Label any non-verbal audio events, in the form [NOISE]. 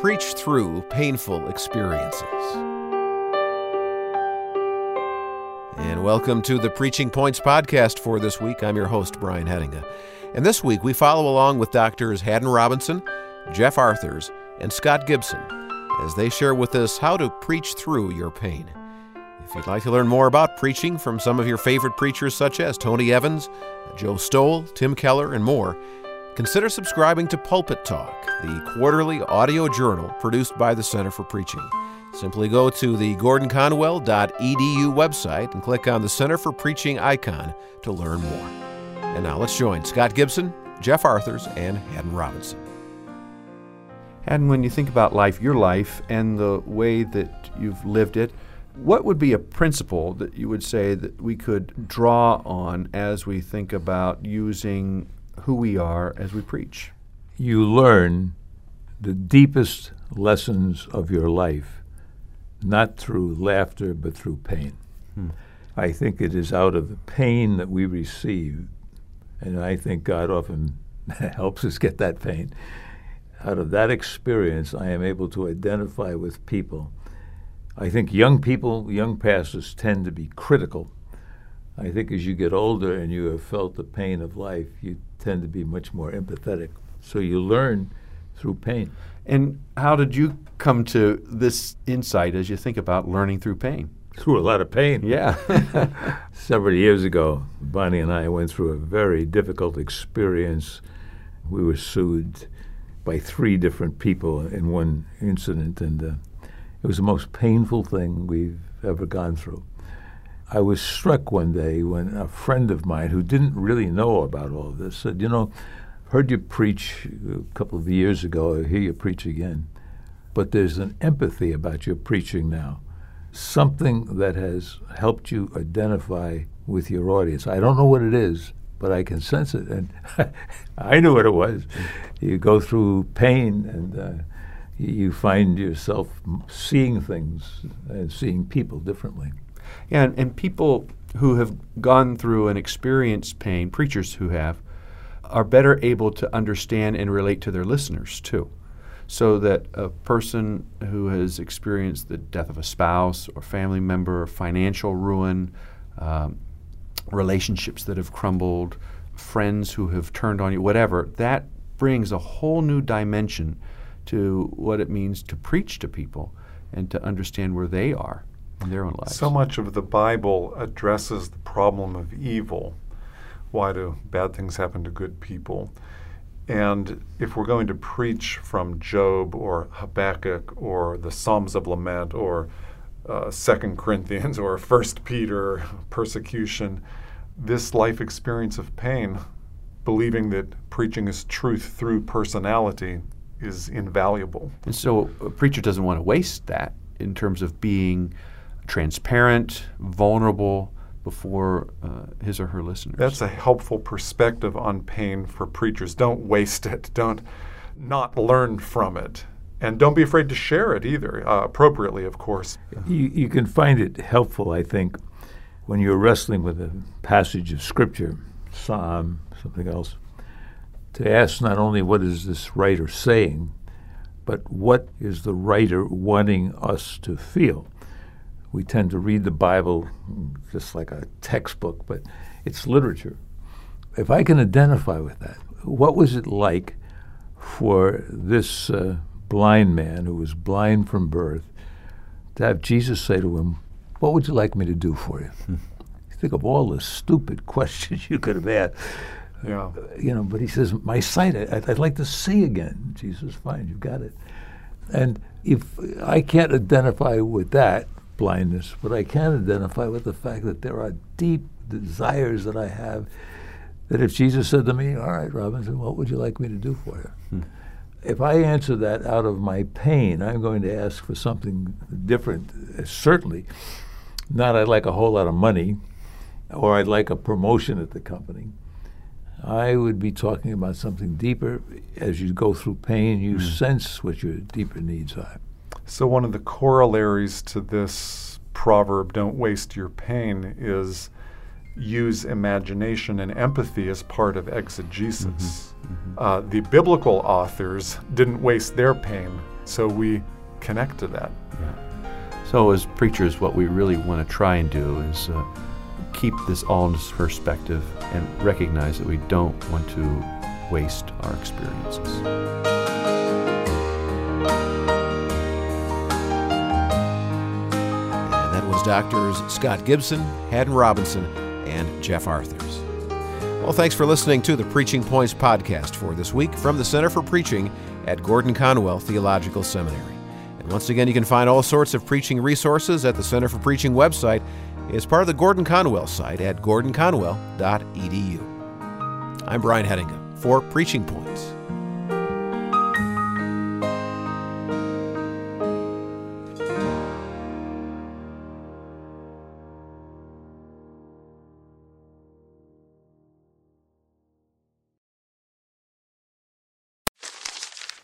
Preach through painful experiences. And welcome to the Preaching Points podcast for this week. I'm your host, Brian Hedinga. And this week we follow along with doctors Haddon Robinson, Jeff Arthurs, and Scott Gibson as they share with us how to preach through your pain. If you'd like to learn more about preaching from some of your favorite preachers, such as Tony Evans, Joe Stowell, Tim Keller, and more, consider subscribing to Pulpit Talk, the quarterly audio journal produced by the Center for Preaching. Simply go to the gordonconwell.edu website and click on the Center for Preaching icon to learn more. And now let's join Scott Gibson, Jeff Arthurs, and Haddon Robinson. And when you think about life, your life, and the way that you've lived it, what would be a principle that you would say that we could draw on as we think about using who we are as we preach? You learn the deepest lessons of your life, not through laughter, but through pain. Hmm. I think it is out of the pain that we receive, and I think God often [LAUGHS] helps us get that pain. Out of that experience, I am able to identify with people. I think young people, young pastors, tend to be critical. I think as you get older and you have felt the pain of life, you tend to be much more empathetic. So you learn through pain. And how did you come to this insight as you think about learning through pain? Through a lot of pain. Yeah. [LAUGHS] [LAUGHS] Several years ago, Bonnie and I went through a very difficult experience. We were sued by three different people in one incident, and uh, it was the most painful thing we've ever gone through. I was struck one day when a friend of mine who didn't really know about all this said, You know, heard you preach a couple of years ago, I hear you preach again, but there's an empathy about your preaching now, something that has helped you identify with your audience. I don't know what it is, but I can sense it. And [LAUGHS] I knew what it was. You go through pain and uh, you find yourself seeing things and seeing people differently. Yeah, and, and people who have gone through and experienced pain, preachers who have, are better able to understand and relate to their listeners too. So that a person who has experienced the death of a spouse or family member, or financial ruin, um, relationships that have crumbled, friends who have turned on you, whatever, that brings a whole new dimension to what it means to preach to people and to understand where they are in their own lives. So much of the Bible addresses the problem of evil. Why do bad things happen to good people? And if we're going to preach from Job or Habakkuk or the Psalms of Lament or uh, Second Corinthians or [LAUGHS] First Peter, persecution, this life experience of pain, believing that preaching is truth through personality, is invaluable. And so a preacher doesn't want to waste that in terms of being transparent, vulnerable before uh, his or her listeners. That's a helpful perspective on pain for preachers. Don't waste it. Don't not learn from it. And don't be afraid to share it either, uh, appropriately, of course. You, you can find it helpful, I think, when you're wrestling with a passage of Scripture, Psalm, something else, to ask not only what is this writer saying, but what is the writer wanting us to feel we tend to read the Bible just like a textbook, but it's literature. If I can identify with that, what was it like for this uh, blind man who was blind from birth to have Jesus say to him, What would you like me to do for you? Hmm. [LAUGHS] Think of all the stupid [LAUGHS] questions you could have asked. Yeah. You know, but he says, My sight, I, I'd like to see again. Jesus, fine, you've got it. And if I can't identify with that, blindness, but I can identify with the fact that there are deep desires that I have. That if Jesus said to me, "All right, Robinson, what would you like me to do for you?" Hmm. if I answer that out of my pain, I'm going to ask for something different. Uh, certainly, not I'd like a whole lot of money, or I'd like a promotion at the company. I would be talking about something deeper. As you go through pain, you mm. sense what your deeper needs are. So, one of the corollaries to this proverb, don't waste your pain, is use imagination and empathy as part of exegesis. Mm-hmm. Mm-hmm. Uh, the biblical authors didn't waste their pain, so we connect to that. Yeah. So, as preachers, what we really want to try and do is uh, keep this all in perspective and recognize that we don't want to waste our experiences. Doctors Scott Gibson, Haddon Robinson, and Jeff Arthurs. Well, thanks for listening to the Preaching Points podcast for this week from the Center for Preaching at Gordon Conwell Theological Seminary. And once again, you can find all sorts of preaching resources at the Center for Preaching website. It's part of the Gordon Conwell site at gordonconwell.edu. I'm Brian Hedinga for Preaching Points.